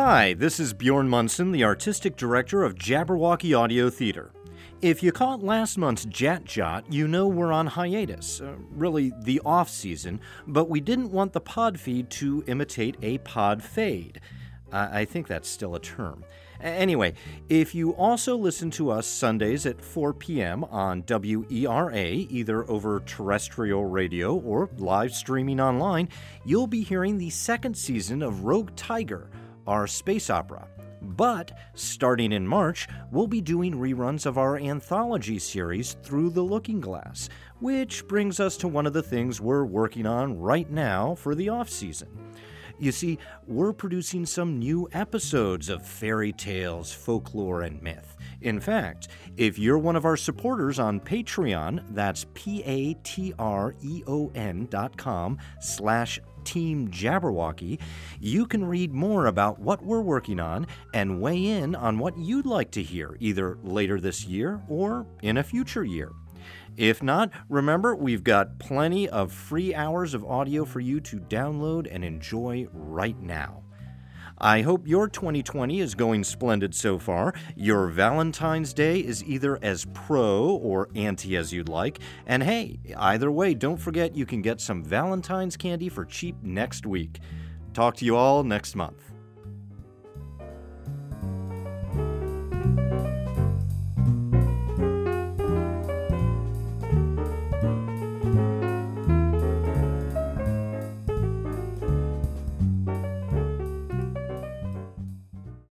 Hi, this is Bjorn Munson, the artistic director of Jabberwocky Audio Theater. If you caught last month's Jat Jot, you know we're on hiatus, uh, really the off season, but we didn't want the pod feed to imitate a pod fade. I think that's still a term. Anyway, if you also listen to us Sundays at 4 p.m. on WERA, either over terrestrial radio or live streaming online, you'll be hearing the second season of Rogue Tiger, our space opera. But starting in March, we'll be doing reruns of our anthology series Through the Looking Glass, which brings us to one of the things we're working on right now for the off season. You see, we're producing some new episodes of fairy tales, folklore, and myth. In fact, if you're one of our supporters on Patreon, that's P-A-T-R-E-O-N dot com slash Team Jabberwocky, you can read more about what we're working on and weigh in on what you'd like to hear either later this year or in a future year. If not, remember we've got plenty of free hours of audio for you to download and enjoy right now. I hope your 2020 is going splendid so far. Your Valentine's Day is either as pro or anti as you'd like. And hey, either way, don't forget you can get some Valentine's candy for cheap next week. Talk to you all next month.